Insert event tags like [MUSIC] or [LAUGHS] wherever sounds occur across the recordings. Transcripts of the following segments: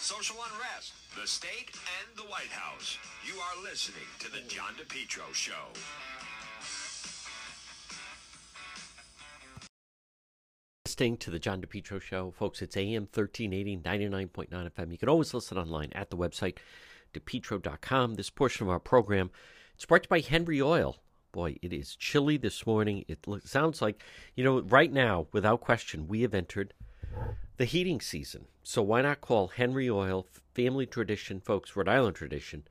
social unrest, the state, and the White House. You are listening to The John DePetro Show. Listening to the John DePetro Show, folks. It's AM 1380, 99.9 FM. You can always listen online at the website, depetro.com. This portion of our program, it's brought to you by Henry Oil. Boy, it is chilly this morning. It sounds like, you know, right now, without question, we have entered the heating season. So why not call Henry Oil family tradition, folks, Rhode Island tradition,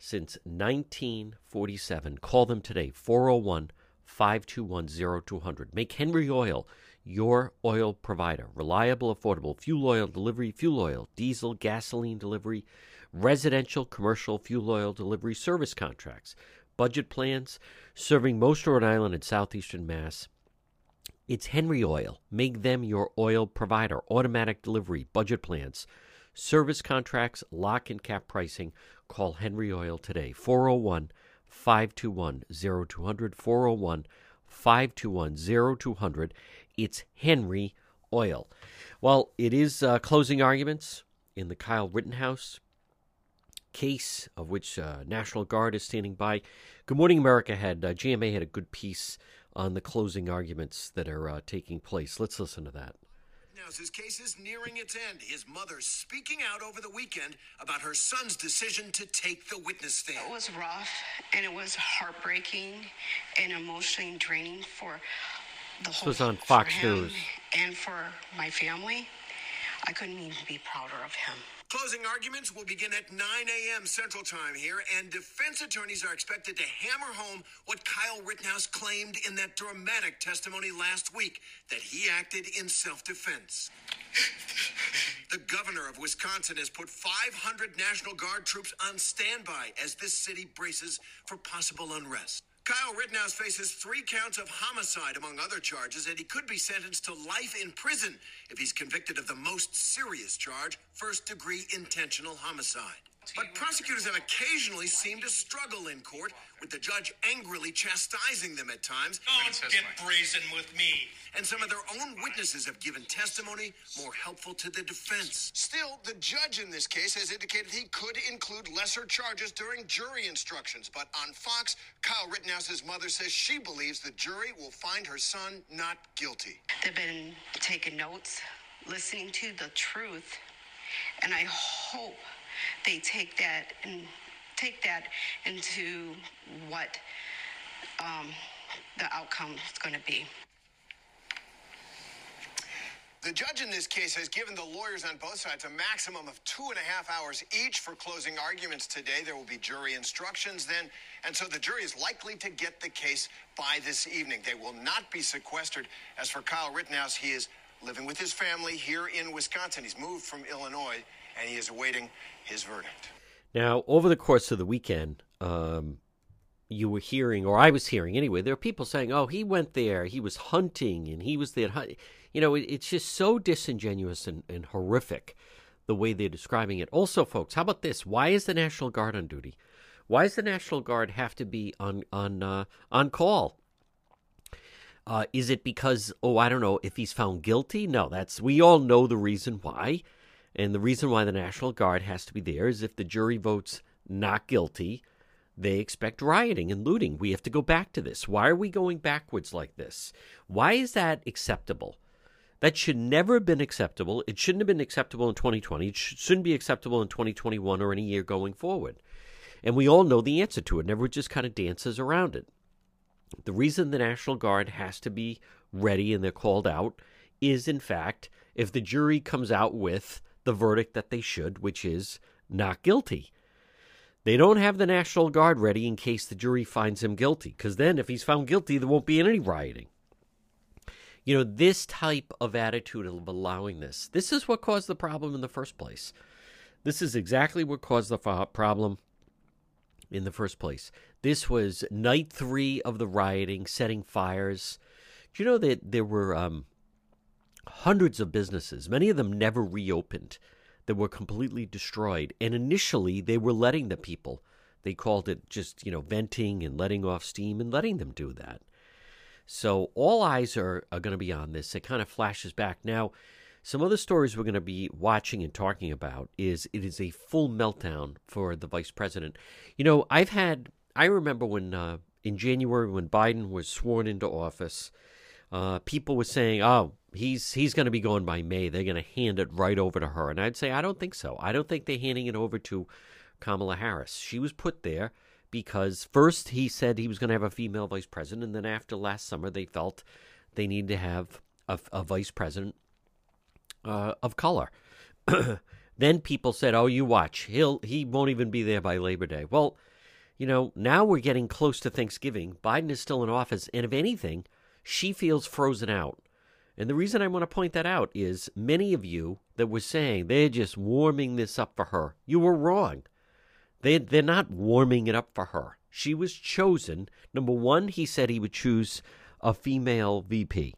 since 1947. Call them today, 401 521 0200. Make Henry Oil your oil provider. Reliable, affordable fuel oil delivery, fuel oil, diesel, gasoline delivery, residential, commercial fuel oil delivery service contracts, budget plans, serving most Rhode Island and southeastern Mass. It's Henry Oil. Make them your oil provider. Automatic delivery, budget plans, service contracts, lock and cap pricing. Call Henry Oil today. 401 521 0200. 401 521 0200. It's Henry Oil. Well, it is uh, closing arguments in the Kyle Rittenhouse case, of which uh, National Guard is standing by. Good morning, America had uh, GMA had a good piece on the closing arguments that are uh, taking place. Let's listen to that. Now, his case is nearing its end. His mother speaking out over the weekend about her son's decision to take the witness stand. It was rough and it was heartbreaking and emotionally draining for the This whole was on Fox News. and for my family. I couldn't even be prouder of him. Closing arguments will begin at 9 a.m. Central Time here, and defense attorneys are expected to hammer home what Kyle Rittenhouse claimed in that dramatic testimony last week that he acted in self defense. The governor of Wisconsin has put 500 National Guard troops on standby as this city braces for possible unrest. Kyle Rittenhouse faces three counts of homicide, among other charges, and he could be sentenced to life in prison if he's convicted of the most serious charge first degree intentional homicide. But prosecutors have occasionally seemed to struggle in court, with the judge angrily chastising them at times. Don't get brazen with me. And some of their own witnesses have given testimony more helpful to the defense. Still, the judge in this case has indicated he could include lesser charges during jury instructions. But on Fox, Kyle Rittenhouse's mother says she believes the jury will find her son not guilty. They've been taking notes, listening to the truth, and I hope they take that and take that into what um, the outcome is going to be. The judge in this case has given the lawyers on both sides a maximum of two and a half hours each for closing arguments today. There will be jury instructions then, and so the jury is likely to get the case by this evening. They will not be sequestered. As for Kyle Rittenhouse, he is living with his family here in Wisconsin. He's moved from Illinois, and he is awaiting his verdict. Now, over the course of the weekend, um, you were hearing, or I was hearing anyway, there are people saying, oh, he went there, he was hunting, and he was there. hunt-" You know, it, it's just so disingenuous and, and horrific the way they're describing it. Also, folks, how about this? Why is the National Guard on duty? Why does the National Guard have to be on on uh, on call? Uh, is it because oh I don't know if he's found guilty? No, that's we all know the reason why, and the reason why the National Guard has to be there is if the jury votes not guilty, they expect rioting and looting. We have to go back to this. Why are we going backwards like this? Why is that acceptable? That should never have been acceptable. It shouldn't have been acceptable in 2020. It sh- shouldn't be acceptable in 2021 or any year going forward. And we all know the answer to it. Never just kind of dances around it. The reason the National Guard has to be ready and they're called out is, in fact, if the jury comes out with the verdict that they should, which is not guilty. They don't have the National Guard ready in case the jury finds him guilty, because then if he's found guilty, there won't be any rioting. You know, this type of attitude of allowing this, this is what caused the problem in the first place. This is exactly what caused the problem in the first place. This was night three of the rioting, setting fires. Do you know that there were um, hundreds of businesses, many of them never reopened, that were completely destroyed? And initially, they were letting the people, they called it just, you know, venting and letting off steam and letting them do that. So all eyes are, are going to be on this. It kind of flashes back. Now, Some other stories we're going to be watching and talking about is it is a full meltdown for the vice president. You know, I've had, I remember when uh, in January when Biden was sworn into office, uh, people were saying, "Oh, he's he's going to be going by May. They're going to hand it right over to her." And I'd say, I don't think so. I don't think they're handing it over to Kamala Harris. She was put there because first he said he was going to have a female vice president, and then after last summer they felt they needed to have a, a vice president uh, of color. [CLEARS THROAT] then people said, "Oh, you watch. He'll he won't even be there by Labor Day." Well, you know, now we're getting close to Thanksgiving. Biden is still in office, and if anything, she feels frozen out. And the reason I want to point that out is many of you that were saying they're just warming this up for her. You were wrong. They they're not warming it up for her. She was chosen. Number one, he said he would choose a female VP.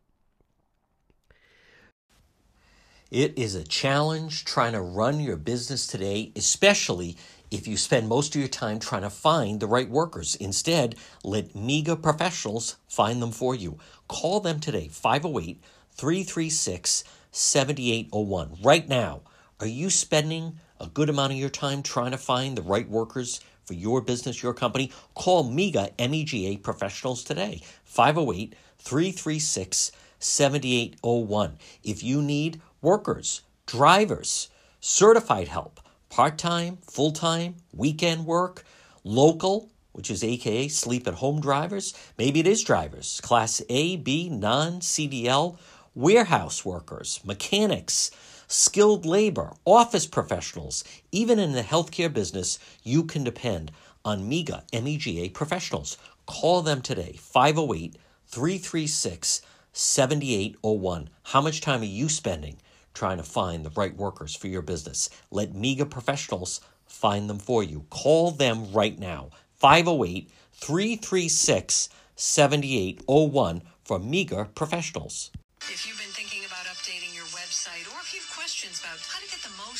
It is a challenge trying to run your business today, especially if you spend most of your time trying to find the right workers. Instead, let MEGA professionals find them for you. Call them today, 508 336 7801. Right now, are you spending a good amount of your time trying to find the right workers for your business, your company? Call MEGA MEGA professionals today, 508 336 7801. If you need workers, drivers, certified help, part time, full time, weekend work, local, which is AKA sleep at home drivers. Maybe it is drivers, class A, B, non CDL, warehouse workers, mechanics, skilled labor, office professionals. Even in the healthcare business, you can depend on MEGA, MEGA professionals. Call them today, 508 336 7801. How much time are you spending trying to find the right workers for your business. Let MEGA professionals find them for you. Call them right now 508 336 7801 for meager professionals. If you've been thinking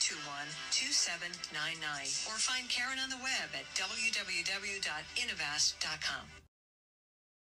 2799. Or find Karen on the web at www.innovast.com.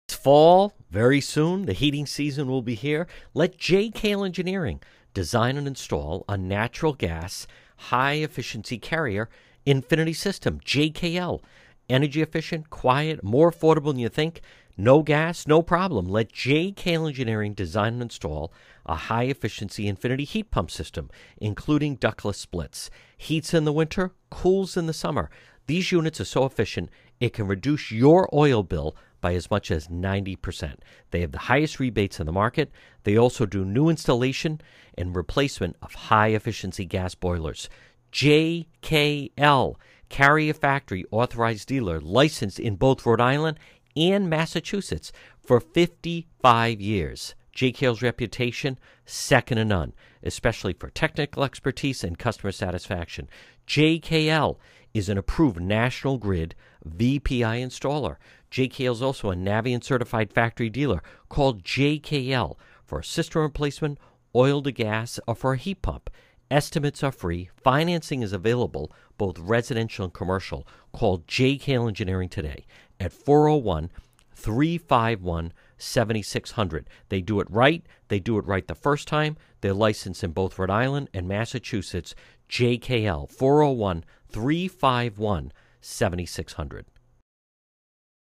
It's fall very soon. The heating season will be here. Let JKL Engineering design and install a natural gas high efficiency carrier infinity system. JKL. Energy efficient, quiet, more affordable than you think. No gas, no problem. Let JKL Engineering design and install a high efficiency infinity heat pump system, including ductless splits. Heats in the winter, cools in the summer. These units are so efficient it can reduce your oil bill by as much as 90%. They have the highest rebates in the market. They also do new installation and replacement of high efficiency gas boilers. JKL, Carrier Factory authorized dealer, licensed in both Rhode Island and Massachusetts for 55 years. JKL's reputation, second to none, especially for technical expertise and customer satisfaction. JKL is an approved National Grid VPI installer. JKL is also a Navien certified factory dealer called JKL for a system replacement, oil to gas, or for a heat pump. Estimates are free. Financing is available, both residential and commercial. Call JKL Engineering today at 401 351 7600. They do it right. They do it right the first time. They're licensed in both Rhode Island and Massachusetts. JKL 401 351 7600.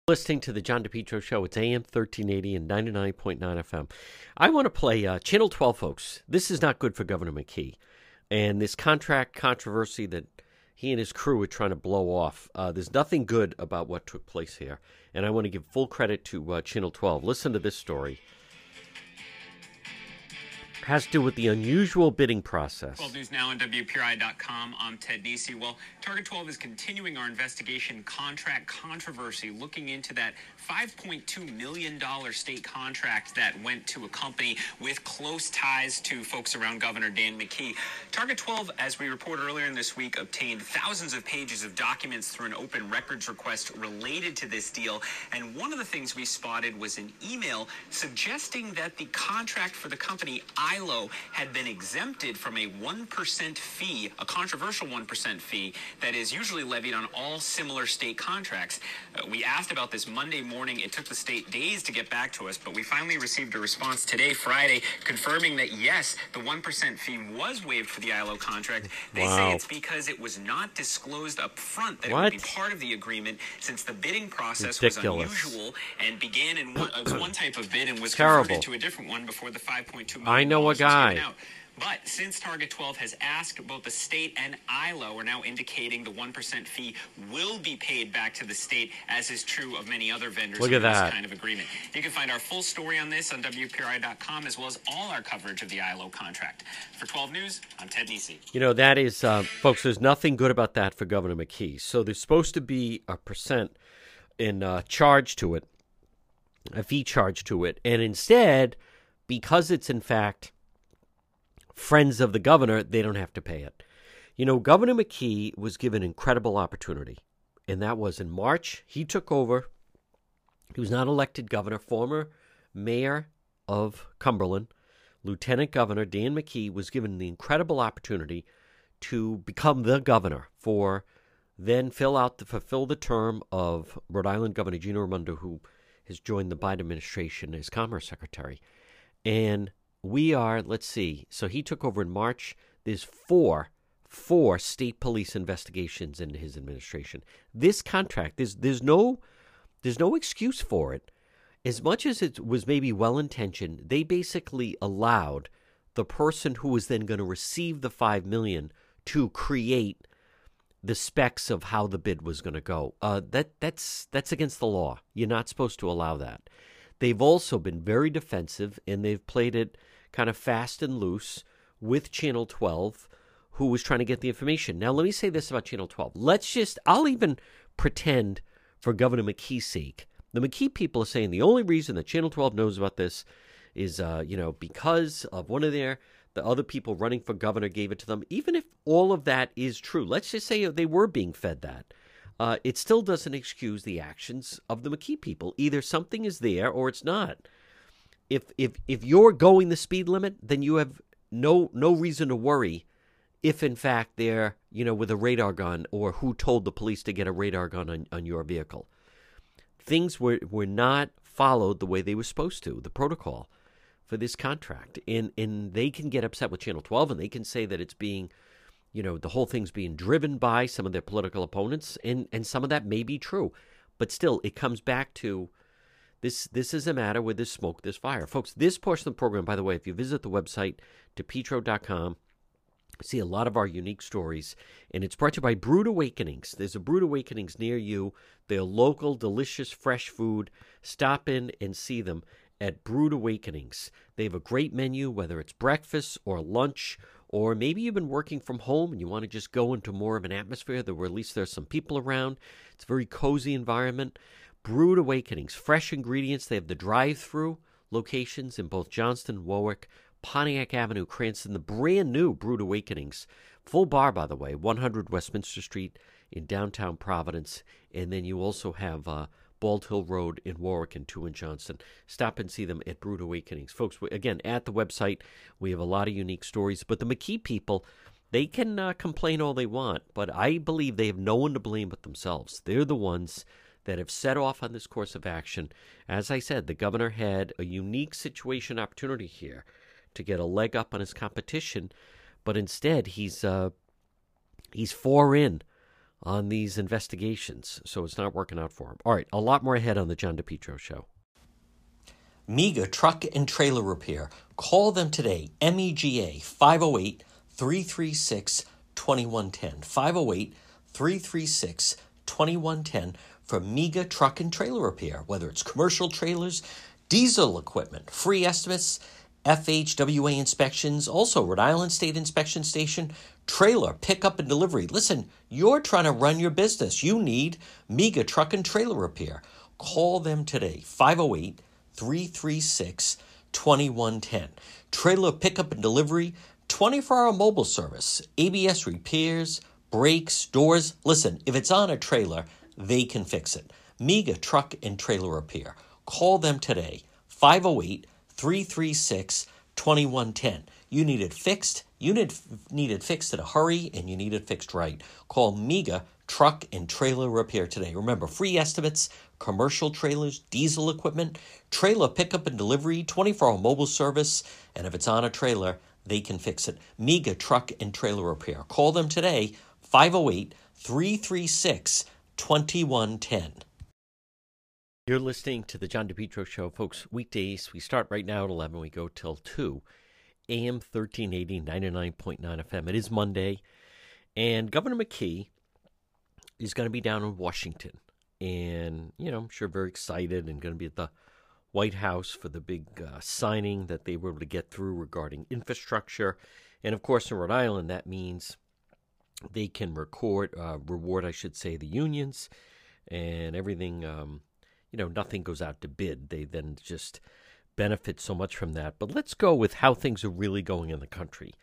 Listening to the John DePetro Show. It's AM 1380 and 99.9 FM. I want to play uh, Channel 12, folks. This is not good for Governor McKee. And this contract controversy that he and his crew are trying to blow off. Uh, there's nothing good about what took place here, and I want to give full credit to uh, Channel 12. Listen to this story. Has to do with the unusual bidding process. 12 News Now on WPRI.com. I'm Ted Nesi. Well, Target 12 is continuing our investigation contract controversy, looking into that $5.2 million state contract that went to a company with close ties to folks around Governor Dan McKee. Target 12, as we reported earlier in this week, obtained thousands of pages of documents through an open records request related to this deal. And one of the things we spotted was an email suggesting that the contract for the company ILO had been exempted from a 1% fee, a controversial 1% fee that is usually levied on all similar state contracts. Uh, we asked about this Monday morning. It took the state days to get back to us, but we finally received a response today, Friday, confirming that yes, the 1% fee was waived for the ILO contract. They Wow. say it's because it was not disclosed up front that it would be part of the agreement since the bidding process Ridiculous. was unusual and began in one, uh, one type of bid and was Terrible. converted to a different one before the 5.2 million I know a guy. But since Target 12 has asked both the state and ILO are now indicating the 1% fee will be paid back to the state, as is true of many other vendors Look at under this that. kind of agreement. You can find our full story on this on WPRI.com as well as all our coverage of the ILO contract. For 12 News, I'm Ted Nesi. You know, that is, uh, folks, there's nothing good about that for Governor McKee. So there's supposed to be a percent in uh, charge to it, a fee charge to it. And instead, because it's in fact friends of the governor, they don't have to pay it. You know, Governor McKee was given incredible opportunity, and that was in March. He took over. He was not elected governor, former mayor of Cumberland, Lieutenant Governor Dan McKee was given the incredible opportunity to become the governor for then fill out the fulfill the term of Rhode Island Governor Gina Raimondo, who has joined the Biden administration as Commerce Secretary. And we are, let's see, so he took over in March. There's four, four state police investigations in his administration. This contract, there's there's no there's no excuse for it. As much as it was maybe well intentioned, they basically allowed the person who was then going to receive the five million to create the specs of how the bid was going to go. Uh, that that's that's against the law. You're not supposed to allow that. They've also been very defensive, and they've played it kind of fast and loose with Channel 12, who was trying to get the information. Now, let me say this about Channel 12. Let's just, I'll even pretend for Governor McKee's sake. The McKee people are saying the only reason that Channel 12 knows about this is, uh, you know, because of one of their the other people running for governor gave it to them. Even if all of that is true, let's just say they were being fed that. Uh, it still doesn't excuse the actions of the McKee people. Either something is there or it's not. If if if you're going the speed limit, then you have no no reason to worry if in fact they're you know with a radar gun or who told the police to get a radar gun on, on your vehicle. Things were were not followed the way they were supposed to. The protocol for this contract, and and they can get upset with Channel 12, and they can say that it's being you know the whole thing's being driven by some of their political opponents and and some of that may be true. But still it comes back to this this is a matter where there's smoke there's fire. Folks this portion of the program by the way if you visit the website depetro.com see a lot of our unique stories and it's brought to you by Brewed Awakenings. There's a Brewed Awakenings near you. They're local delicious fresh food. Stop in and see them at Brewed Awakenings. They have a great menu whether it's breakfast or lunch or maybe you've been working from home and you want to just go into more of an atmosphere where at least there's some people around. It's a very cozy environment. Brewed Awakenings, fresh ingredients. They have the drive-through locations in both Johnston, Warwick, Pontiac Avenue, Cranston. The brand new Brewed Awakenings, full bar by the way, 100 Westminster Street in downtown Providence, and then you also have uh, Bald Hill Road in Warwick and two in Johnston. Stop and see them at Brewed Awakenings. Folks, again, at the website, we have a lot of unique stories. But the McKee people, they can uh, complain all they want, but I believe they have no one to blame but themselves. They're the ones that have set off on this course of action. As I said, the governor had a unique situation opportunity here to get a leg up on his competition, but instead he's uh, he's four in on these investigations, so it's not working out for him. All right, a lot more ahead on the John DePetro show. MEGA Truck and Trailer Repair. Call them today. MEGA 508 336 2110. 508 336 2110 for MEGA Truck and Trailer Repair. Whether it's commercial trailers, diesel equipment, free estimates, FHWA inspections, also Rhode Island State Inspection Station, trailer pickup and delivery. Listen, you're trying to run your business. You need MEGA Truck and Trailer Repair. Call them today, 508 336 2110. Trailer pickup and delivery, 24 hour mobile service, ABS repairs, brakes, doors. Listen, if it's on a trailer, they can fix it. MEGA Truck and Trailer Repair. Call them today, 508 336 2110. You need it fixed. You need, need it fixed in a hurry and you need it fixed right. Call MEGA Truck and Trailer Repair today. Remember, free estimates, commercial trailers, diesel equipment, trailer pickup and delivery, 24 hour mobile service, and if it's on a trailer, they can fix it. MEGA Truck and Trailer Repair. Call them today, 508 336 2110. You're listening to the John DePetro Show, folks. Weekdays, we start right now at 11, we go till 2. AM 1380, 99.9 FM. It is Monday, and Governor McKee is going to be down in Washington. And, you know, I'm sure very excited and going to be at the White House for the big uh, signing that they were able to get through regarding infrastructure. And of course, in Rhode Island, that means they can record, uh, reward, I should say, the unions and everything. Um, you know, nothing goes out to bid. They then just benefit so much from that. But let's go with how things are really going in the country.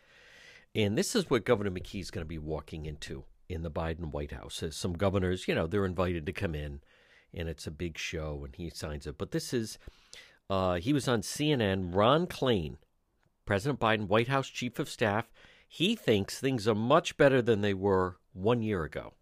And this is what Governor McKee is going to be walking into in the Biden White House. As some governors, you know, they're invited to come in, and it's a big show, and he signs it. But this is, uh, he was on CNN. Ron Klain, President Biden, White House Chief of Staff, he thinks things are much better than they were one year ago.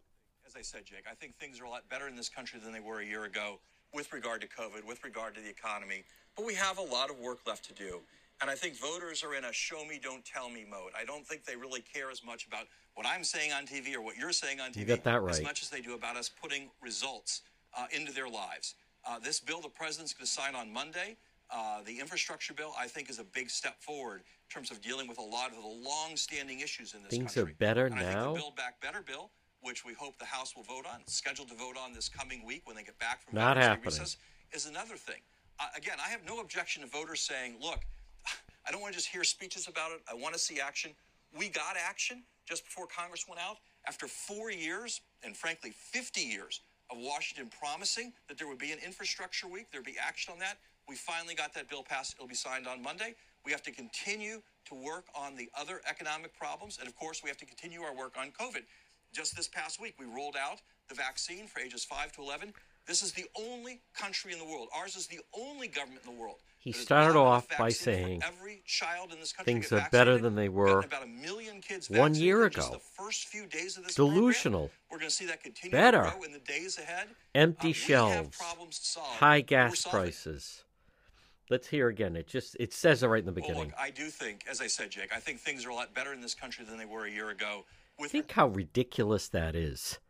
As I said, Jake, I think things are a lot better in this country than they were a year ago with regard to COVID, with regard to the economy. But we have a lot of work left to do. And I think voters are in a show me, don't tell me mode. I don't think they really care as much about what I'm saying on TV or what you're saying on TV You got that as much as they do about us putting results uh, into their lives. Uh, this bill the president's going to sign on Monday, uh, the infrastructure bill, I think is a big step forward in terms of dealing with a lot of the long-standing issues in this Things country. are better and I think now? the Build Back Better bill, which we hope the House will vote on, scheduled to vote on this coming week when they get back from Not happening. recess, is another thing. Again, I have no objection to voters saying, look, I don't want to just hear speeches about it. I want to see action. We got action just before Congress went out. After four years, and frankly, 50 years of Washington promising that there would be an infrastructure week, there'd be action on that. We finally got that bill passed. It'll be signed on Monday. We have to continue to work on the other economic problems. And of course, we have to continue our work on COVID. Just this past week, we rolled out the vaccine for ages 5 to 11. This is the only country in the world. Ours is the only government in the world. He started off by saying every child in this country things are better than they were about a million kids one year ago. the first few days of this Delusional. program. We're going to see that continue Better. to grow in the days ahead. Empty uh, shelves, problems to solve. high gas prices. Let's hear again. It just it says it right in the Well, beginning. look, I do think, as I said, Jake, I think things are a lot better in this country than they were a year ago. With Think how ridiculous that is.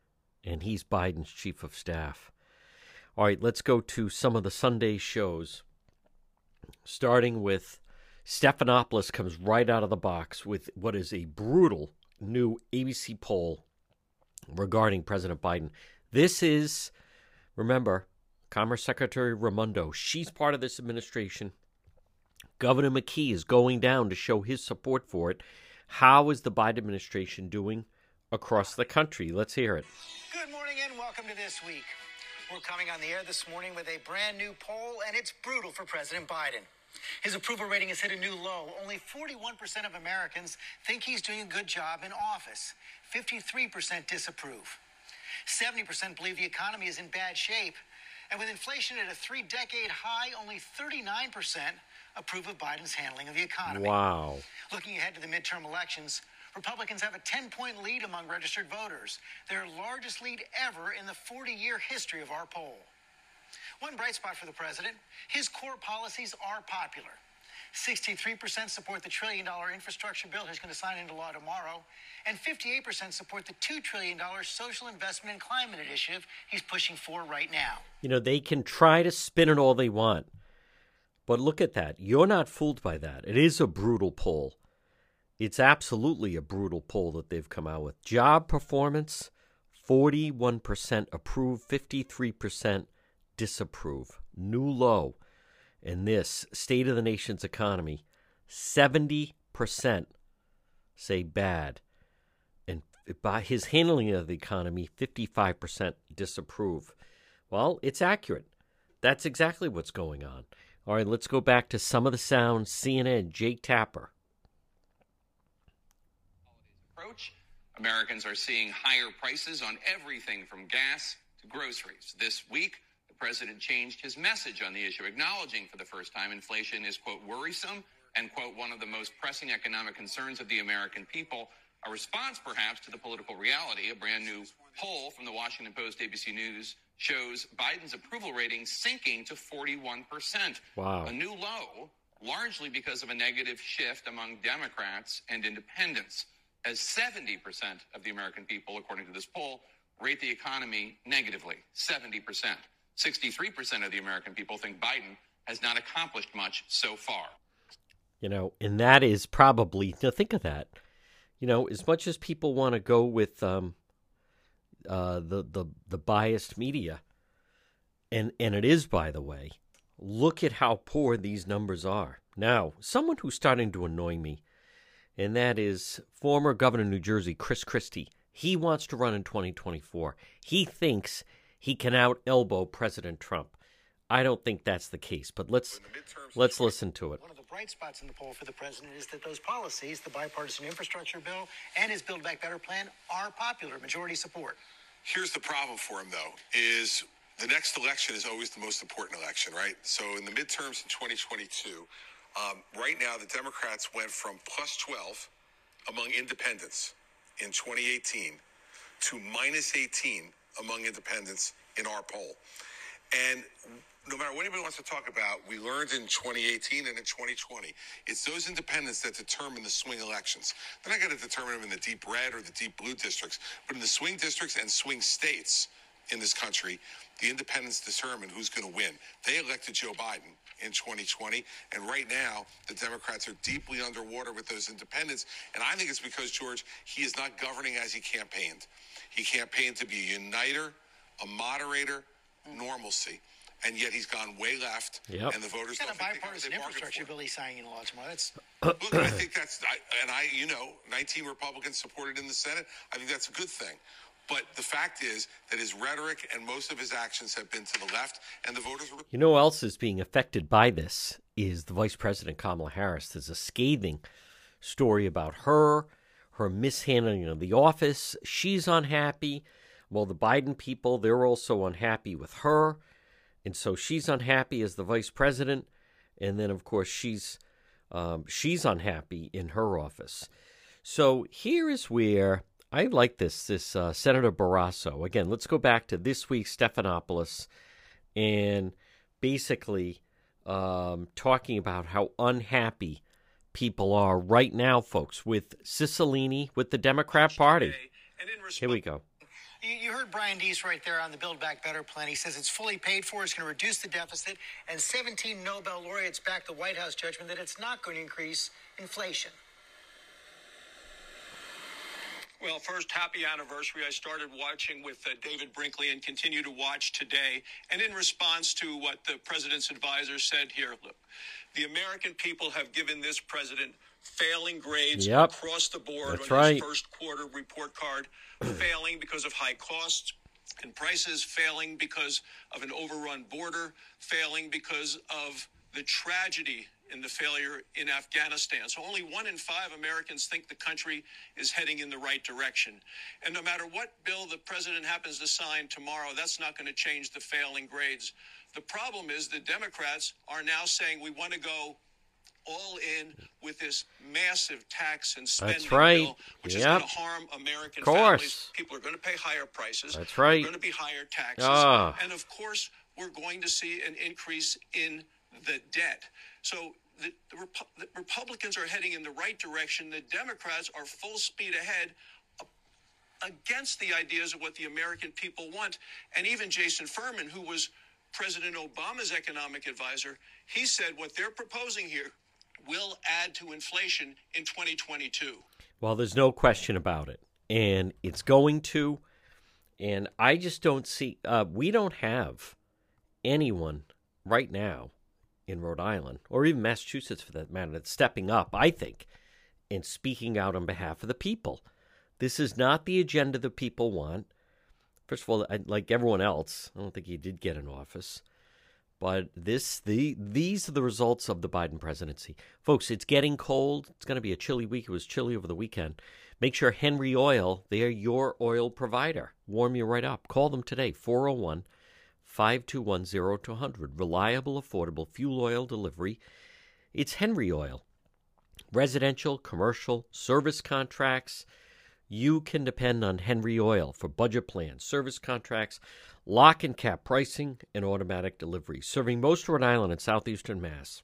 And he's Biden's chief of staff. All right, let's go to some of the Sunday shows. Starting with Stephanopoulos comes right out of the box with what is a brutal new ABC poll regarding President Biden. This is, remember, Commerce Secretary Raimondo. She's part of this administration. Governor McKee is going down to show his support for it. How is the Biden administration doing across the country? Let's hear it. Good morning and welcome to This Week. We're coming on the air this morning with a brand new poll, and it's brutal for President Biden. His approval rating has hit a new low. Only 41% of Americans think he's doing a good job in office, 53% disapprove. 70% believe the economy is in bad shape. And with inflation at a three decade high, only 39% approve of Biden's handling of the economy. Wow. Looking ahead to the midterm elections, Republicans have a 10 point lead among registered voters, their largest lead ever in the 40 year history of our poll. One bright spot for the president his core policies are popular. 63% support the trillion dollar infrastructure bill he's going to sign into law tomorrow, and 58% support the $2 trillion social investment and climate initiative he's pushing for right now. You know, they can try to spin it all they want. But look at that. You're not fooled by that. It is a brutal poll. It's absolutely a brutal poll that they've come out with. Job performance 41% approve, 53% disapprove. New low. And this state of the nation's economy 70% say bad. And by his handling of the economy, 55% disapprove. Well, it's accurate. That's exactly what's going on. All right, let's go back to some of the sounds. CNN, Jake Tapper. Approach. Americans are seeing higher prices on everything from gas to groceries. This week, the president changed his message on the issue, acknowledging for the first time inflation is, quote, worrisome and, quote, one of the most pressing economic concerns of the American people. A response, perhaps, to the political reality. A brand new poll from the Washington Post ABC News shows Biden's approval rating sinking to 41%. Wow. A new low, largely because of a negative shift among Democrats and independents, as 70% of the American people, according to this poll, rate the economy negatively. 70%. 63% of the American people think Biden has not accomplished much so far. You know, and that is probably, now think of that. You know, as much as people want to go with um, uh, the, the, the biased media, and, and it is, by the way, look at how poor these numbers are. Now, someone who's starting to annoy me, and that is former governor of New Jersey, Chris Christie. He wants to run in 2024. He thinks he can out elbow President Trump. I don't think that's the case, but let's let's listen to it. One of the bright spots in the poll for the president is that those policies, the bipartisan infrastructure bill and his Build Back Better plan, are popular, majority support. Here's the problem for him, though, is the next election is always the most important election, right? So in the midterms in 2022, um, right now the Democrats went from plus 12 among independents in 2018 to minus 18 among independents in our poll. And no matter what anybody wants to talk about, we learned in 2018 and in 2020, it's those independents that determine the swing elections. They're not going to determine them in the deep red or the deep blue districts, but in the swing districts and swing states in this country, the independents determine who's going to win. They elected Joe Biden in 2020, and right now the Democrats are deeply underwater with those independents. And I think it's because George he is not governing as he campaigned. He campaigned to be a uniter, a moderator, normalcy. And yet he's gone way left, Yep. and the voters He's got don't a think they- bipartisan infrastructure bill he's signing into law tomorrow. That's [CLEARS THROAT] Look, I think that's, I, and I, you know, 19 Republicans supported in the Senate. I think that's a good thing. But the fact is that his rhetoric and most of his actions have been to the left, and the voters are. You know who else is being affected by this is the Vice President Kamala Harris. There's a scathing story about her, her mishandling of the office. She's unhappy. Well, the Biden people, they're also unhappy with her. And so she's unhappy as the vice president. And then, of course, she's um, she's unhappy in her office. So here is where I like this. This uh, Senator Barrasso. Again, let's go back to this week, Stephanopoulos, and basically um, talking about how unhappy people are right now, folks, with Cicilline, with the Democrat Party. Here we go. You, you heard Brian Deese right there on the Build Back Better plan. He says it's fully paid for, it's going to reduce the deficit, and 17 Nobel laureates back the White House judgment that it's not going to increase inflation. Well, first, happy anniversary. I started watching with uh, David Brinkley and continue to watch today. And in response to what the president's advisor said here, look, the American people have given this president failing grades Yep. across the board That's on right. his first quarter report card, failing because of high costs and prices, failing because of an overrun border, failing because of the tragedy in the failure in Afghanistan. So only one in five Americans think the country is heading in the right direction. And no matter what bill the president happens to sign tomorrow, that's not going to change the failing grades. The problem is the Democrats are now saying we want to go all in with this massive tax and spending right. bill, which is going to harm American Course. families. People are going to pay higher prices. That's right. Going to be higher taxes. Ah. And of course, we're going to see an increase in the debt. So the, the, the Republicans are heading in the right direction. The Democrats are full speed ahead uh, against the ideas of what the American people want. And even Jason Furman, who was President Obama's economic advisor, he said what they're proposing here will add to inflation in 2022. Well, there's no question about it. And it's going to. And I just don't see, uh, we don't have anyone right now in Rhode Island, or even Massachusetts for that matter, that's stepping up, I think, and speaking out on behalf of the people. This is not the agenda the people want. First of all, like everyone else, I don't think he did get in office. But this, the these are the results of the Biden presidency, folks. It's getting cold. It's going to be a chilly week. It was chilly over the weekend. Make sure Henry Oil, they're your oil provider. Warm you right up. Call them today, 401 521 0200. Reliable, affordable fuel oil delivery. It's Henry Oil. Residential, commercial, service contracts. You can depend on Henry Oil for budget plans, service contracts, lock and cap pricing, and automatic delivery. Serving most Rhode Island and southeastern Mass.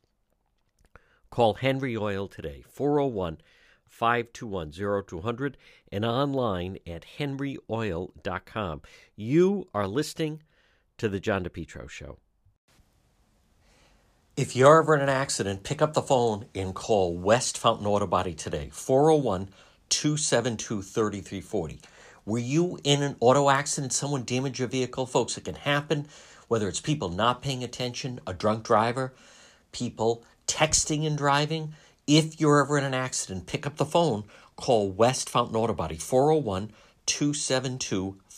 Call Henry Oil today, 401 521 0200, and online at henryoil.com. You are listening to The John DePetro Show. If you're ever in an accident, pick up the phone and call West Fountain Auto Body today, 401 272 3340. Were you in an auto accident? Someone damaged your vehicle? Folks, it can happen, whether it's people not paying attention, a drunk driver, people texting and driving. If you're ever in an accident, pick up the phone, call West Fountain Auto Body, 401 272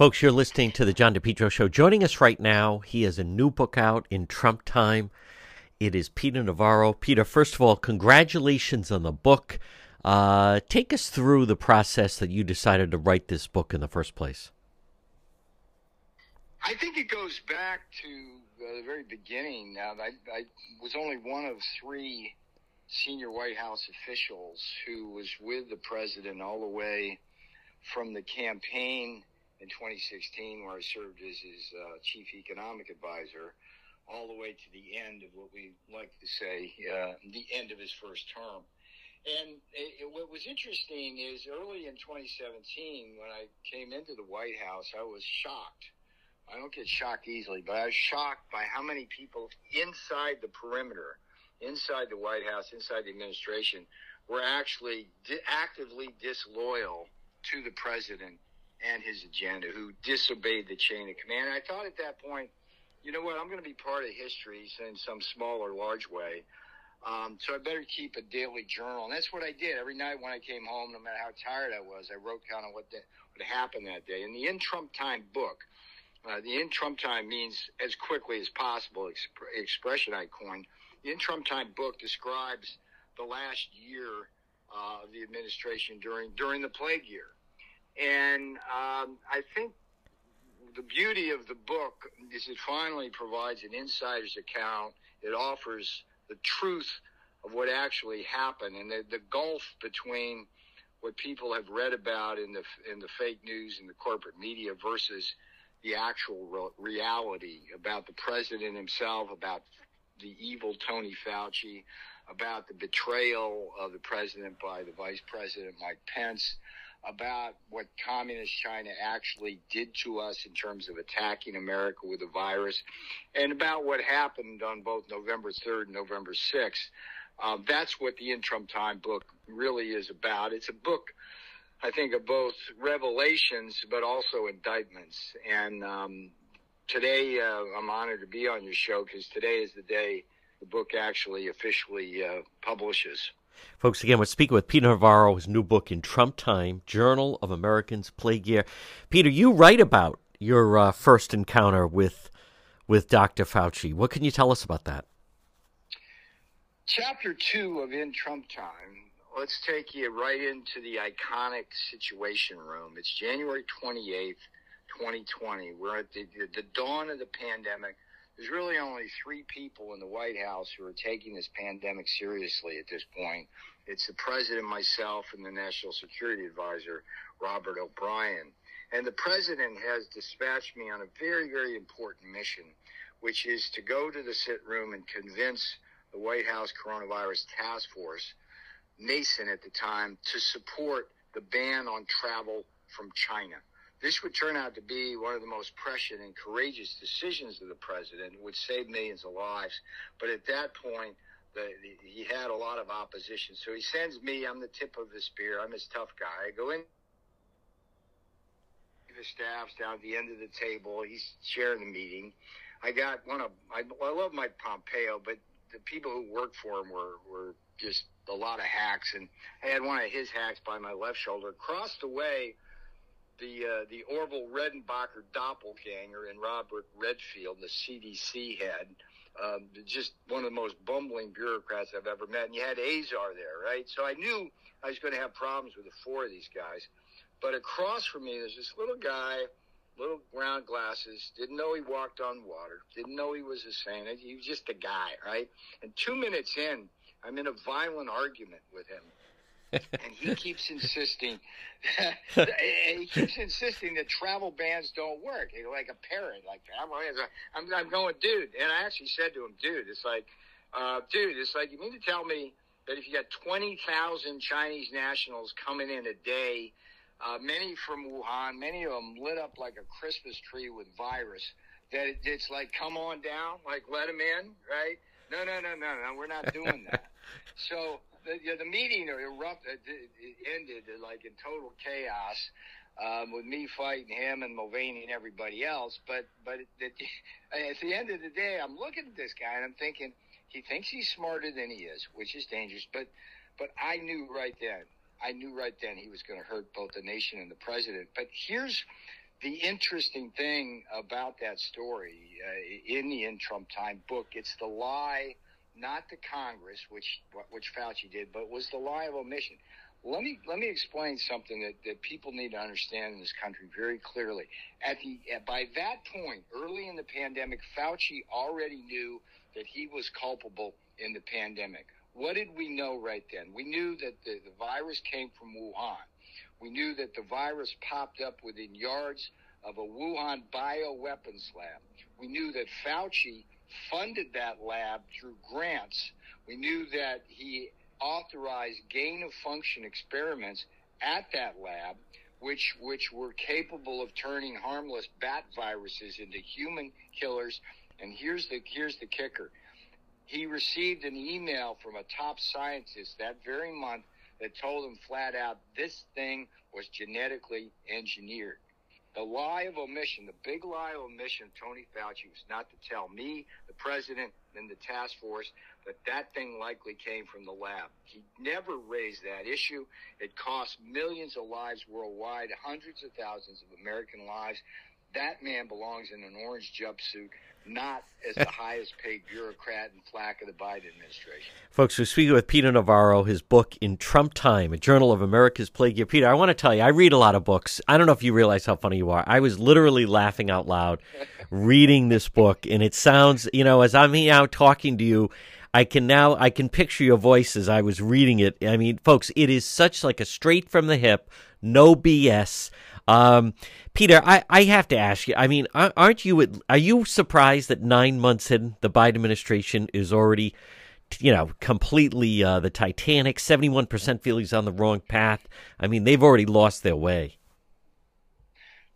Folks, you're listening to the John DePetro Show. Joining us right now, he has a new book out in Trump time. It is Peter Navarro. Peter, first of all, congratulations on the book. Uh, take us through the process that you decided to write this book in the first place. I think it goes back to the very beginning. Uh, I, I was only one of three senior White House officials who was with the president all the way from the campaign in 2016, where I served as his uh, chief economic advisor, all the way to the end of what we like to say, uh, the end of his first term. And it, it, what was interesting is early in 2017, when I came into the White House, I was shocked I don't get shocked easily, but I was shocked by how many people inside the perimeter, inside the White House, inside the administration, were actually di- actively disloyal to the president and his agenda, who disobeyed the chain of command. And I thought at that point, you know what, I'm going to be part of history in some small or large way. Um, so I better keep a daily journal. And that's what I did. Every night when I came home, no matter how tired I was, I wrote kind of what, the, what happened that day. In the In Trump Time book, uh, the in Trump time means as quickly as possible exp- expression I coined. The in Trump time book describes the last year uh, of the administration during during the plague year, and um, I think the beauty of the book is it finally provides an insider's account. It offers the truth of what actually happened and the, the gulf between what people have read about in the in the fake news and the corporate media versus the actual re- reality about the president himself, about the evil Tony Fauci, about the betrayal of the president by the vice president Mike Pence, about what communist China actually did to us in terms of attacking America with a virus, and about what happened on both November 3rd and November 6th. Uh, that's what the In Trump Time book really is about. It's a book I think, of both revelations but also indictments. And um, today, uh, I'm honored to be on your show because today is the day the book actually officially uh, publishes. Folks, again, we're speaking with Peter Navarro, his new book in Trump Time, Journal of Americans Plague Year. Peter, you write about your uh, first encounter with with Dr. Fauci. What can you tell us about that? Chapter two of In Trump Time let's take you right into the iconic Situation Room. It's January 28th, 2020. We're at the, the, the dawn of the pandemic. There's really only three people in the White House who are taking this pandemic seriously at this point. It's the president, myself, and the National Security Advisor, Robert O'Brien. And the president has dispatched me on a very, very important mission, which is to go to the sit room and convince the White House Coronavirus Task Force, nascent at the time, to support the ban on travel from China. This would turn out to be one of the most prescient and courageous decisions of the president. It would save millions of lives. But at that point, the, the, he had a lot of opposition. So he sends me, I'm the tip of the spear. I'm his tough guy. I go in the staff's down at the end of the table. He's chairing the meeting. I got one of I, I love Mike Pompeo, but the people who worked for him were were just a lot of hacks, and I had one of his hacks by my left shoulder. Across the way, the uh, the Orville Redenbacher doppelganger and Robert Redfield, the CDC head, um, just one of the most bumbling bureaucrats I've ever met. And you had Azar there, right? So I knew I was going to have problems with the four of these guys. But across from me, there's this little guy, little round glasses, didn't know he walked on water, didn't know he was a saint. He was just a guy, right? And two minutes in, I'm in a violent argument with him. And he keeps insisting [LAUGHS] he keeps insisting that travel bans don't work. He's like a parrot, like I'm, I'm, I'm going, dude. And I actually said to him, dude, it's like, uh, dude, it's like you mean to tell me that if you got twenty thousand Chinese nationals coming in a day uh, many from Wuhan, many of them lit up like a Christmas tree with virus. That it, it's like, come on down, like let them in, right? No, no, no, no, no, we're not doing that. [LAUGHS] so the, the meeting erupted, it ended like in total chaos. Um, with me fighting him and Mulvaney and everybody else, but but [LAUGHS] at the end of the day, I'm looking at this guy and I'm thinking he thinks he's smarter than he is, which is dangerous. But but I knew right then I knew right then he was going to hurt both the nation and the president. But here's the interesting thing about that story uh, in the In Trump Time book. It's the lie, not to Congress, which which Fauci did, but was the lie of omission. Let me let me explain something that, that people need to understand in this country very clearly. At the by that point, early in the pandemic, Fauci already knew that he was culpable in the pandemic. What did we know right then? We knew that the, the virus came from Wuhan. We knew that the virus popped up within yards of a Wuhan bioweapons lab. We knew that Fauci funded that lab through grants. We knew that he authorized gain of function experiments at that lab, which which were capable of turning harmless bat viruses into human killers. And here's the here's the kicker he received an email from a top scientist that very month that told him flat out this thing was genetically engineered. The lie of omission, the big lie of omission Tony Fauci was not to tell me, the president, and the task force that that thing likely came from the lab. He never raised that issue. It cost millions of lives worldwide, hundreds of thousands of American lives. That man belongs in an orange jumpsuit not as the highest paid bureaucrat and flack of the Biden administration. Folks, we're speaking with Peter Navarro, his book In Trump Time, a journal of America's plague year. Peter, I want to tell you, I read a lot of books. I don't know if you realize how funny you are. I was literally laughing out loud [LAUGHS] reading this book, and it sounds, you know, as I'm here out talking to you, I can now I can picture your voice as I was reading it. I mean, folks, it is such like a straight from the hip, no BS. Um, Peter, I, I have to ask you. I mean, aren't you? Are you surprised that nine months in, the Biden administration is already, you know, completely uh, the Titanic? Seventy-one percent feel he's on the wrong path. I mean, they've already lost their way.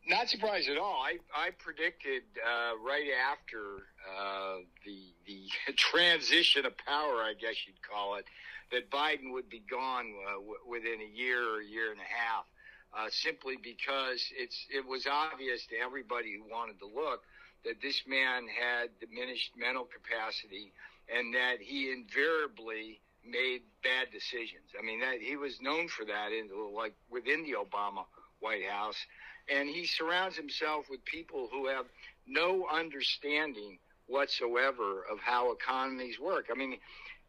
Not surprised at all. I, I predicted uh, right after uh, the the [LAUGHS] transition of power, I guess you'd call it, that Biden would be gone uh, w- within a year or a year and a half uh, simply because it's it was obvious to everybody who wanted to look that this man had diminished mental capacity and that he invariably made bad decisions. I mean, that he was known for that in like within the Obama White House, and he surrounds himself with people who have no understanding whatsoever of how economies work. I mean,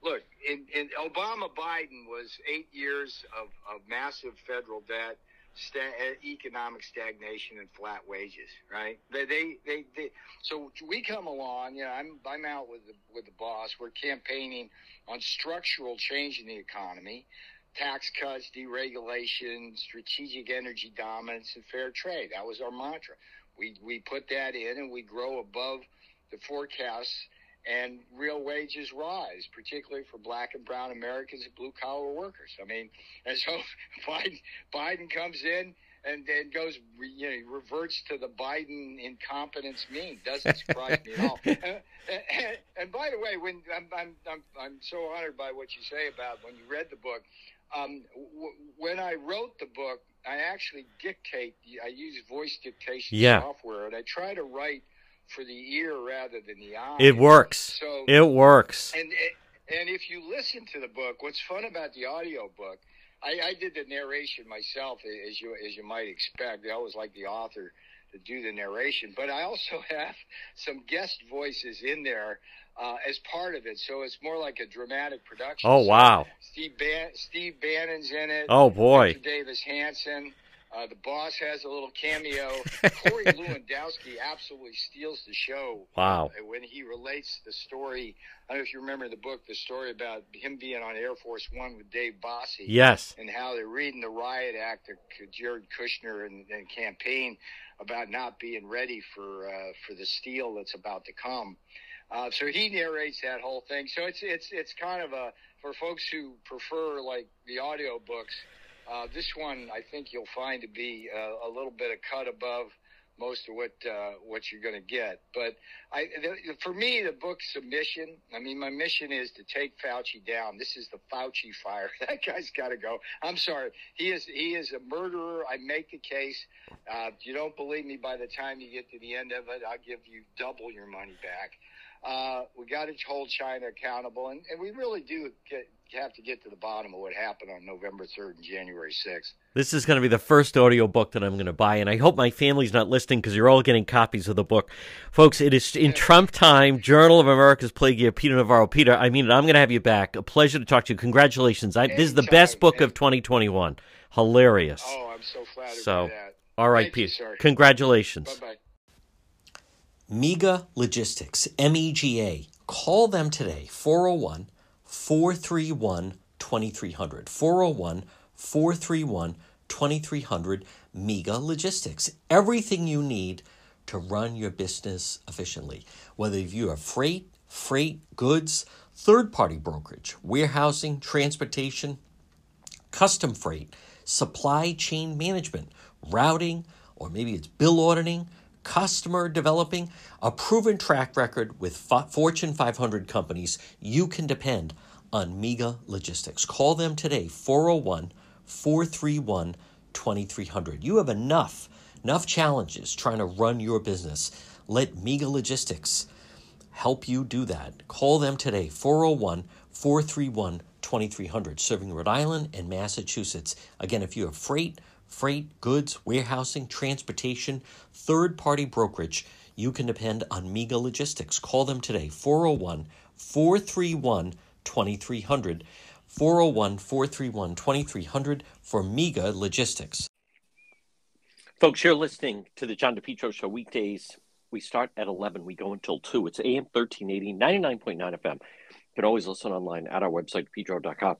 look, in, in Obama Biden was eight years of, of massive federal debt, sta- uh, economic stagnation, and flat wages. Right? They, they, they, they, So we come along. You know, I'm I'm out with the with the boss. We're campaigning on structural change in the economy. Tax cuts, deregulation, strategic energy dominance, and fair trade. That was our mantra. We, we put that in and we grow above the forecasts and real wages rise, particularly for black and brown Americans and blue collar workers. I mean, [LAUGHS] and so [LAUGHS] Biden, Biden comes in and then goes, you know, he reverts to the Biden incompetence mean. Doesn't surprise me at all. [LAUGHS] And, and, and, by the way, when I'm, I'm, I'm, I'm so honored by what you say about when you read the book. Um, w- when I wrote the book, I actually dictate. I use voice dictation yeah. software, and I try to write for the ear rather than the eye. It works. So it works. And and if you listen to the book, what's fun about the audio book? I, I did the narration myself, as you as you might expect. I always like the author to do the narration, but I also [LAUGHS] have some guest voices in there uh, as part of it. So it's more like a dramatic production. Oh so wow! Steve Ban- Steve Bannon's in it. Oh boy! Davis Hanson. Uh, the boss has a little cameo. [LAUGHS] Corey Lewandowski absolutely steals the show. Wow! Uh, when he relates the story, I don't know if you remember the book, the story about him being on Air Force One with Dave Bossie. Yes. And how they're reading the riot act of Jared Kushner and, and campaign about not being ready for uh, for the steal that's about to come. Uh, so he narrates that whole thing. So it's it's it's kind of a for folks who prefer like the audio books. Uh, this one, I think you'll find to be uh, a little bit of cut above most of what uh, what you're going to get. But I, the, for me, the book submission. I mean, my mission is to take Fauci down. This is the Fauci fire. [LAUGHS] That guy's got to go. I'm sorry. He is he is a murderer. I make the case. Uh, if you don't believe me, by the time you get to the end of it, I'll give you double your money back. Uh, we got to hold China accountable, and, and we really do get, have to get to the bottom of what happened on November 3rd and January 6th. This is going to be the first audio book that I'm going to buy, and I hope my family's not listening because you're all getting copies of the book. Folks, it is in Trump time, Journal of America's Plague Year, Peter Navarro. Peter, I mean, it. I'm going to have you back. A pleasure to talk to you. Congratulations. I, this is the best book of 2021. Hilarious. Oh, I'm so flattered so, by that. All right, Thank Peter. You, Congratulations. Bye-bye. MEGA Logistics, M E G A. Call them today, 401 431 2300. 401 431 2300. MEGA Logistics. Everything you need to run your business efficiently. Whether you have freight, freight, goods, third party brokerage, warehousing, transportation, custom freight, supply chain management, routing, or maybe it's bill auditing customer developing a proven track record with Fortune 500 companies, you can depend on MEGA Logistics. Call them today, 401 431 2300. You have enough, enough challenges trying to run your business. Let MEGA Logistics help you do that. Call them today, 401 431 2300, serving Rhode Island and Massachusetts. Again, if you have freight, freight, goods, warehousing, transportation, third party brokerage, you can depend on MEGA Logistics. Call them today, 401 431 2300. 401 431 2300 for MEGA Logistics. Folks, you're listening to the John DePetro Show weekdays. We start at 11, we go until 2. It's AM 1380, 99.9 FM. You can always listen online at our website, petro.com.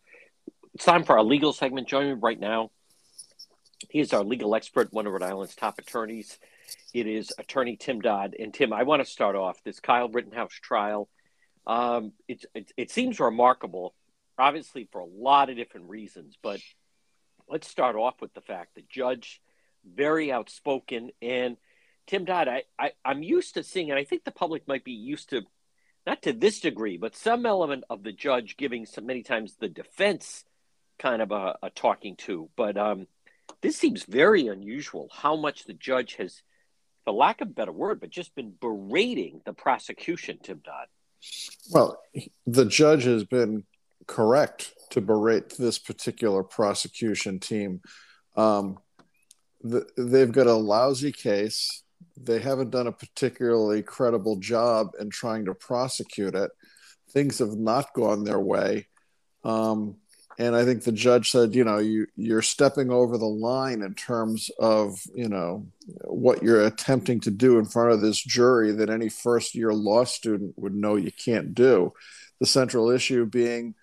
It's time for our legal segment. Joining me right now he is our legal expert, one of Rhode Island's top attorneys. It is attorney Tim Dodd. And Tim, I want to start off this Kyle Rittenhouse trial. Um, it, it, it seems remarkable, obviously for a lot of different reasons. But let's start off with the fact that Judge, very outspoken, and Tim Dodd, I, I, I'm used to seeing, and I think the public might be used to, not to this degree, but some element of the judge giving some many times the defense kind of a, a talking to. But um, this seems very unusual how much the judge has, for lack of a better word, but just been berating the prosecution, Tim Dodd. Well, the judge has been correct to berate this particular prosecution team. Um, the, they've got a lousy case. They haven't done a particularly credible job in trying to prosecute it. things have not gone their way. Um, and I think the judge said, you know, you you're stepping over the line in terms of you know what you're attempting to do in front of this jury that any first year law student would know you can't do. The central issue being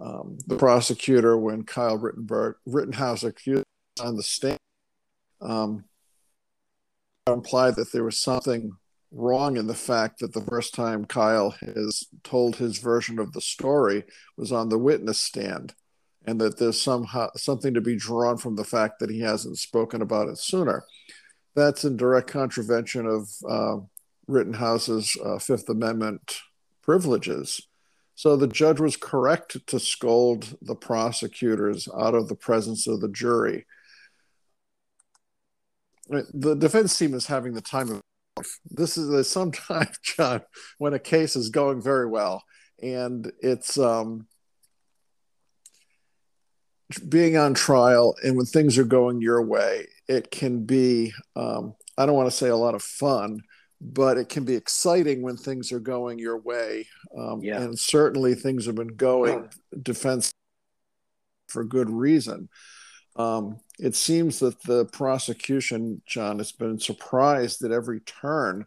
um, the prosecutor when Kyle Rittenberg Rittenhouse accused on the stand um, implied that there was something wrong in the fact that the first time Kyle has told his version of the story was on the witness stand and that there's somehow something to be drawn from the fact that he hasn't spoken about it sooner. That's in direct contravention of uh, Rittenhouse's uh, Fifth Amendment privileges. So the judge was correct to scold the prosecutors out of the presence of the jury. The defense team is having the time of this is sometimes [LAUGHS] John when a case is going very well and it's um, being on trial and when things are going your way, it can be, um, I don't want to say a lot of fun, but it can be exciting when things are going your way. Um, yeah. And certainly things have been going defense for good reason. Um, it seems that the prosecution, John, has been surprised at every turn.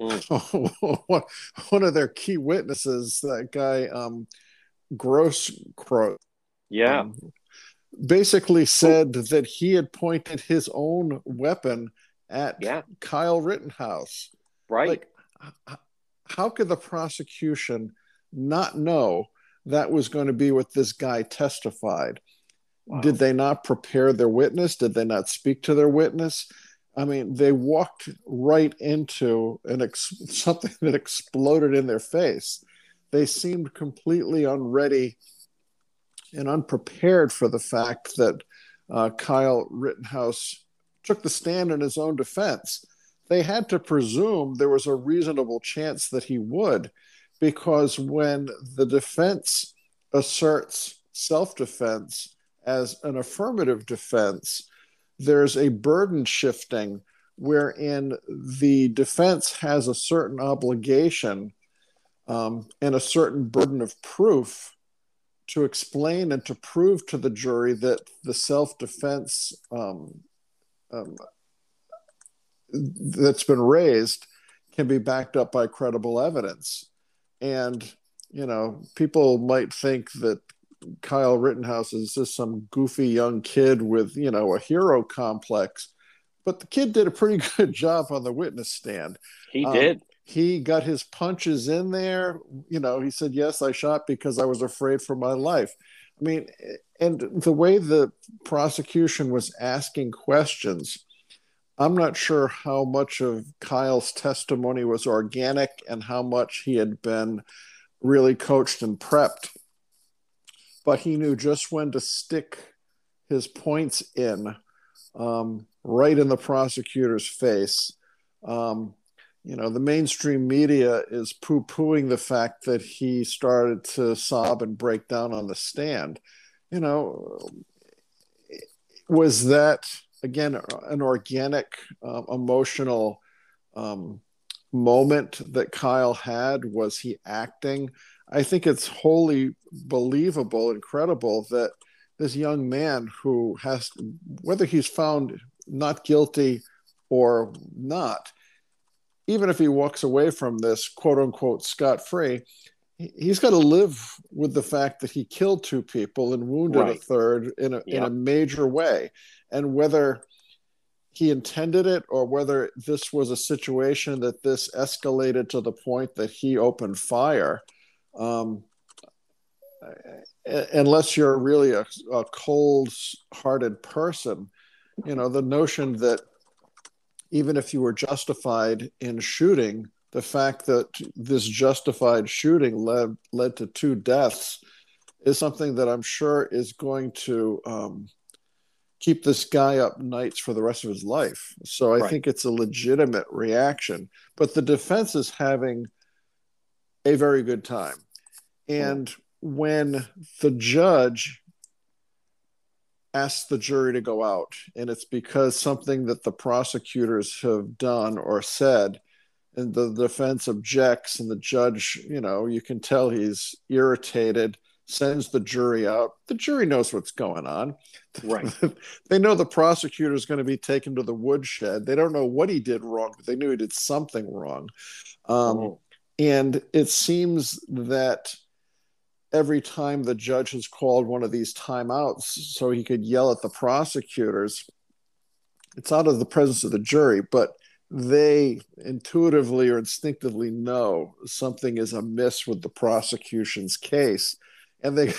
Mm. [LAUGHS] One of their key witnesses, that guy, um, Gross Crow. Yeah. Um, basically oh. said that he had pointed his own weapon at yeah. Kyle Rittenhouse. Right. Like, how could the prosecution not know that was going to be what this guy testified? Wow. Did they not prepare their witness? Did they not speak to their witness? I mean, they walked right into an ex- [LAUGHS] something that exploded in their face. They seemed completely unready and unprepared for the fact that uh, Kyle Rittenhouse took the stand in his own defense. They had to presume there was a reasonable chance that he would, because when the defense asserts self defense as an affirmative defense, there's a burden shifting wherein the defense has a certain obligation um, and a certain burden of proof to explain and to prove to the jury that the self defense um, um, that's been raised can be backed up by credible evidence. And, you know, people might think that Kyle Rittenhouse is just some goofy young kid with, you know, a hero complex. But the kid did a pretty [LAUGHS] good job on the witness stand. He um, did he got his punches in there. You know, he said, Yes, I shot because I was afraid for my life. I mean, and the way the prosecution was asking questions, I'm not sure how much of Kyle's testimony was organic and how much he had been really coached and prepped. But he knew just when to stick his points in, um, right in the prosecutor's face. Um, you know, the mainstream media is poo pooing the fact that he started to sob and break down on the stand. You know, was that, again, an organic, uh, emotional um, moment that Kyle had? Was he acting? I think it's wholly believable, incredible that this young man who has, whether he's found not guilty or not, even if he walks away from this quote unquote scot free, he's got to live with the fact that he killed two people and wounded right. a third in a, in a major way. And whether he intended it or whether this was a situation that this escalated to the point that he opened fire, um, unless you're really a, a cold hearted person, you know, the notion that even if you were justified in shooting, the fact that this justified shooting led led to two deaths is something that I'm sure is going to um, keep this guy up nights for the rest of his life. So I right. think it's a legitimate reaction. But the defense is having a very good time. And when the judge asked the jury to go out, and it's because something that the prosecutors have done or said and the defense objects, and the judge, you know, you can tell he's irritated, sends the jury out. The jury knows what's going on. Right. [LAUGHS] they know the prosecutor is going to be taken to the woodshed. They don't know what he did wrong, but they knew he did something wrong. Um, Oh. And it seems that every time the judge has called one of these timeouts so he could yell at the prosecutors, it's out of the presence of the jury, but they intuitively or instinctively know something is amiss with the prosecution's case. And they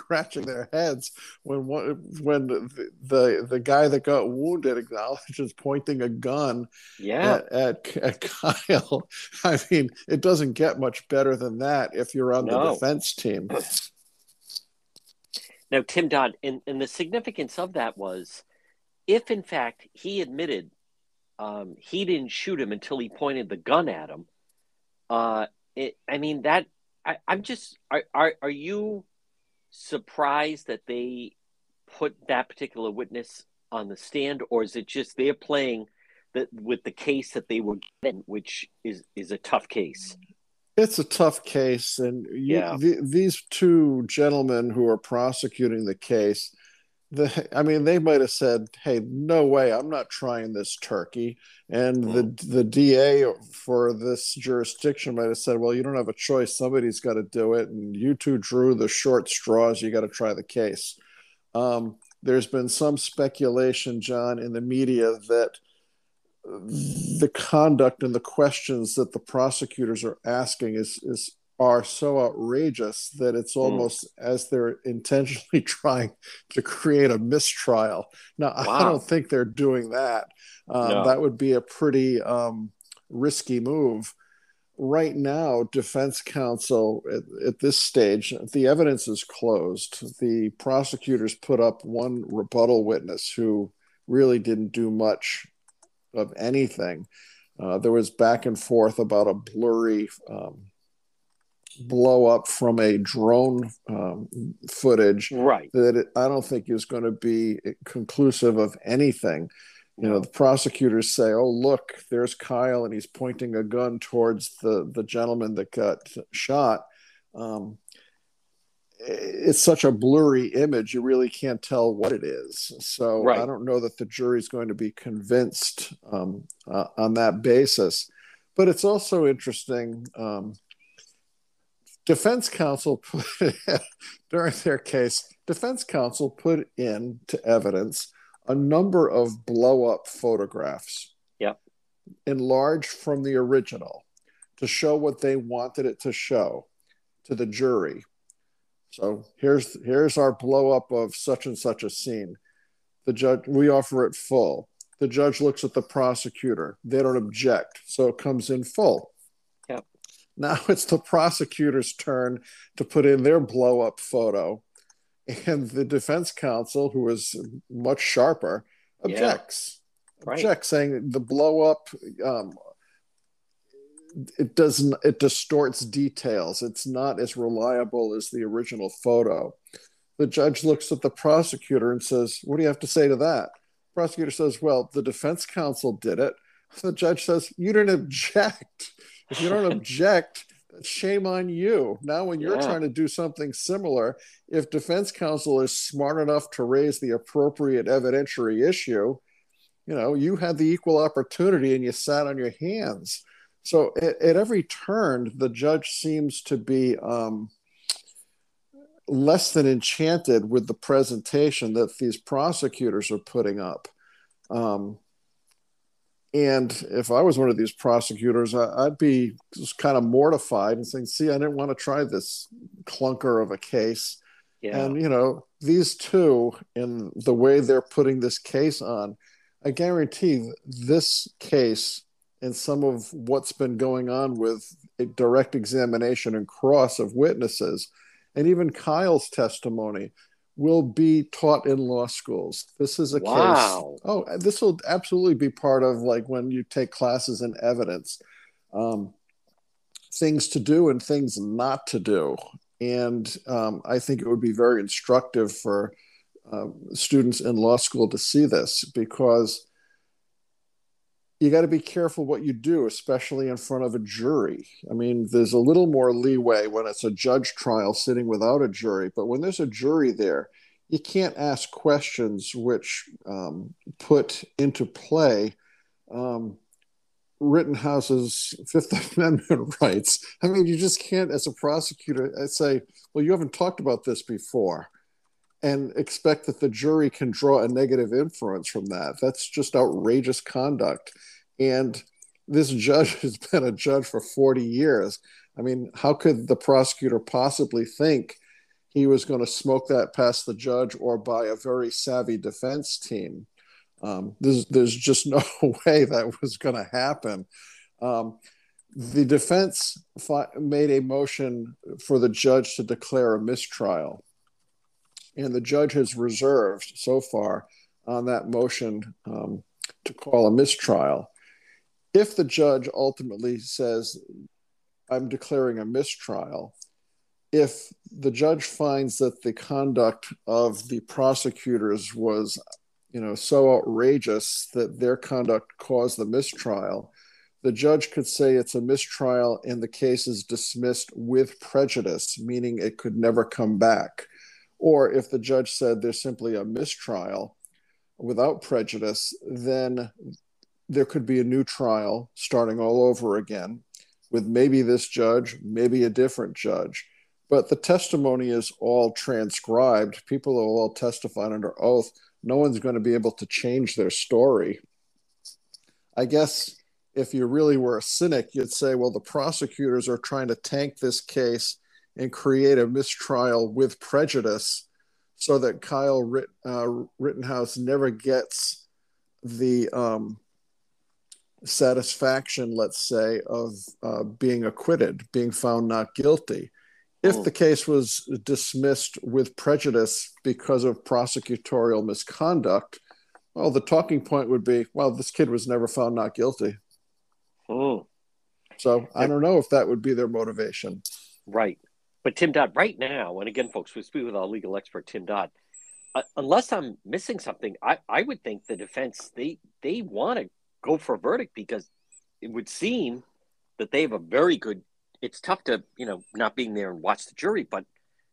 scratching their heads when one, when the, the the guy that got wounded acknowledges pointing a gun Yeah. at, at, at Kyle. [LAUGHS] I mean, it doesn't get much better than that if you're on the defense team. Now, Tim Dodd, and, and the significance of that was if, in fact, he admitted um, he didn't shoot him until he pointed the gun at him, uh, it, I mean, that, I, I'm just, are, are, are you surprised that they put that particular witness on the stand, or is it just they're playing the, with the case that they were given, which is, is a tough case? It's a tough case, and you, Yeah. the, these two gentlemen who are prosecuting the case, the, I mean, they might have said, "Hey, no way, I'm not trying this turkey," and the the DA for this jurisdiction might have said, "Well, you don't have a choice; somebody's got to do it, and you two drew the short straws. You got to try the case." Um, there's been some speculation, John, in the media that the conduct and the questions that the prosecutors are asking is is are so outrageous that it's almost as they're intentionally [LAUGHS] trying to create a mistrial. Now, I don't think they're doing that. Um, No. That would be a pretty um, risky move. Right now, defense counsel at, at this stage, the evidence is closed. The prosecutors put up one rebuttal witness who really didn't do much of anything. Uh, there was back and forth about a blurry um, blow up from a drone um, footage Right. that it, I don't think is going to be conclusive of anything. You know, the prosecutors say, "Oh, look, there's Kyle, and he's pointing a gun towards the the gentleman that got shot." Um, it's such a blurry image you really can't tell what it is so Right. i don't know that the jury's going to be convinced um, uh, on that basis but it's also interesting um, defense counsel [LAUGHS] put during their case defense counsel put into evidence a number of blow up photographs Yep. enlarged from the original to show what they wanted it to show to the jury so here's here's our blow up of such and such a scene. The judge we offer it full. The judge looks at the prosecutor. They don't object, so it comes in full. Now [LAUGHS] it's the prosecutor's turn to put in their blow up photo, and the defense counsel, who is much sharper, Yeah. objects. Right. Objects, saying the blow up um, it doesn't it distorts details it's not as reliable as the original photo the judge looks at the prosecutor and says what do you have to say to that prosecutor says well the defense counsel did it the judge says you didn't object if you don't object shame on you now when you're Yeah. trying to do something similar if defense counsel is smart enough to raise the appropriate evidentiary issue you know you had the equal opportunity and you sat on your hands so at, at every turn, the judge seems to be um, less than enchanted with the presentation that these prosecutors are putting up. Um, and if I was one of these prosecutors, I, I'd be just kind of mortified and saying, "See, I didn't want to try this clunker of a case." Yeah. And you know, these two, in the way they're putting this case on, I guarantee this case and some of what's been going on with a direct examination and cross of witnesses, and even Kyle's testimony, will be taught in law schools. This is a Wow. case. Oh, this will absolutely be part of like when you take classes in evidence, um, things to do and things not to do. And um, I think it would be very instructive for uh, students in law school to see this because you got to be careful what you do, especially in front of a jury. I mean, there's a little more leeway when it's a judge trial sitting without a jury, but when there's a jury there, you can't ask questions which um, put into play um, Rittenhouse's Fifth [LAUGHS] Amendment rights. I mean, you just can't, as a prosecutor, uh, say, well, you haven't talked about this before and expect that the jury can draw a negative inference from that. That's just outrageous conduct. And this judge [LAUGHS] has been a judge for 40 years. I mean, how could the prosecutor possibly think he was going to smoke that past the judge or by a very savvy defense team? Um, there's, there's just [LAUGHS] no way that was going to happen. Um, the defense made a motion for the judge to declare a mistrial and the judge has reserved so far on that motion um, to call a mistrial. If the judge ultimately says, I'm declaring a mistrial, if the judge finds that the conduct of the prosecutors was you know so outrageous that their conduct caused the mistrial the judge could say it's a mistrial and the case is dismissed with prejudice meaning it could never come back or if the judge said there's simply a mistrial without prejudice, then there could be a new trial starting all over again with maybe this judge, maybe a different judge. But the testimony is all transcribed. People are all testified under oath. No one's going to be able to change their story. I guess if you really were a cynic, you'd say, well, the prosecutors are trying to tank this case and create a mistrial with prejudice so that Kyle Ritt, uh, Rittenhouse never gets the um, satisfaction, let's say, of uh, being acquitted, being found not guilty. If oh. the case was dismissed with prejudice because of prosecutorial misconduct, well, the talking point would be, well, this kid was never found not guilty. Oh. So I don't know if that would be their motivation. Right. But Tim Dodd, right now, and again, folks, we speak with our legal expert, Tim Dodd. Uh, unless I'm missing something, I, I would think the defense they they want to go for a verdict because it would seem that they have a very good. It's tough to you know not being there and watch the jury, but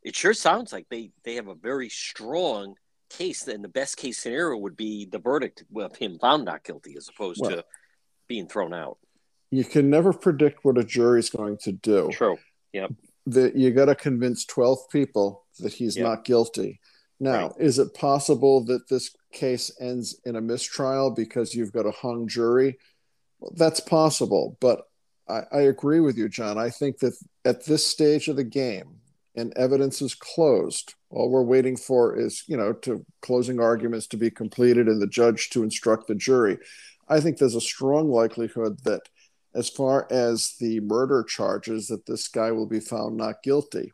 it sure sounds like they they have a very strong case. And the best case scenario would be the verdict with him found not guilty, as opposed well, to being thrown out. You can never predict what a jury is going to do. True. Yep that you got to convince 12 people that he's not guilty. Now, right. is it possible that this case ends in a mistrial because you've got a hung jury? Well, that's possible, but I, I agree with you, John. I think that at this stage of the game, and evidence is closed. All we're waiting for is, you know, to closing arguments to be completed and the judge to instruct the jury. I think there's a strong likelihood that as far as the murder charges that this guy will be found not guilty.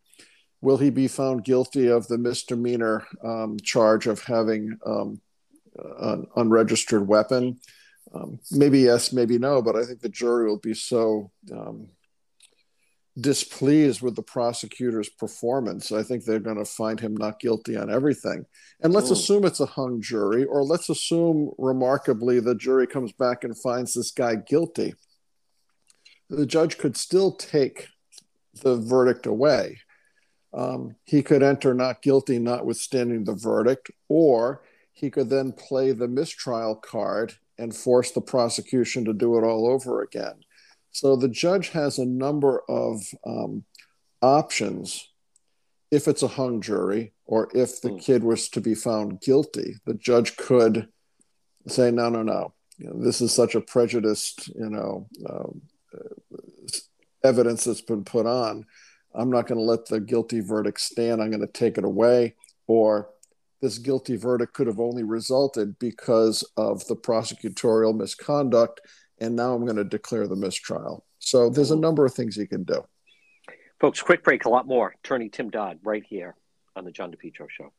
Will he be found guilty of the misdemeanor um, charge of having um, an unregistered weapon? Um, maybe yes, maybe no, but I think the jury will be so um, displeased with the prosecutor's performance. I think they're going to find him not guilty on everything. And let's Ooh. assume it's a hung jury, or let's assume remarkably the jury comes back and finds this guy guilty the judge could still take the verdict away. Um, he could enter not guilty, notwithstanding the verdict, or he could then play the mistrial card and force the prosecution to do it all over again. So the judge has a number of um, options if it's a hung jury or if the mm. kid was to be found guilty. The judge could say, no, no, no. You know, this is such a prejudiced, you know, um, evidence that's been put on. I'm not going to let the guilty verdict stand. I'm going to take it away. Or this guilty verdict could have only resulted because of the prosecutorial misconduct. And now I'm going to declare the mistrial. So there's a number of things you can do. Folks, quick break, a lot more. Attorney Tim Dodd right here on the John DePetro Show.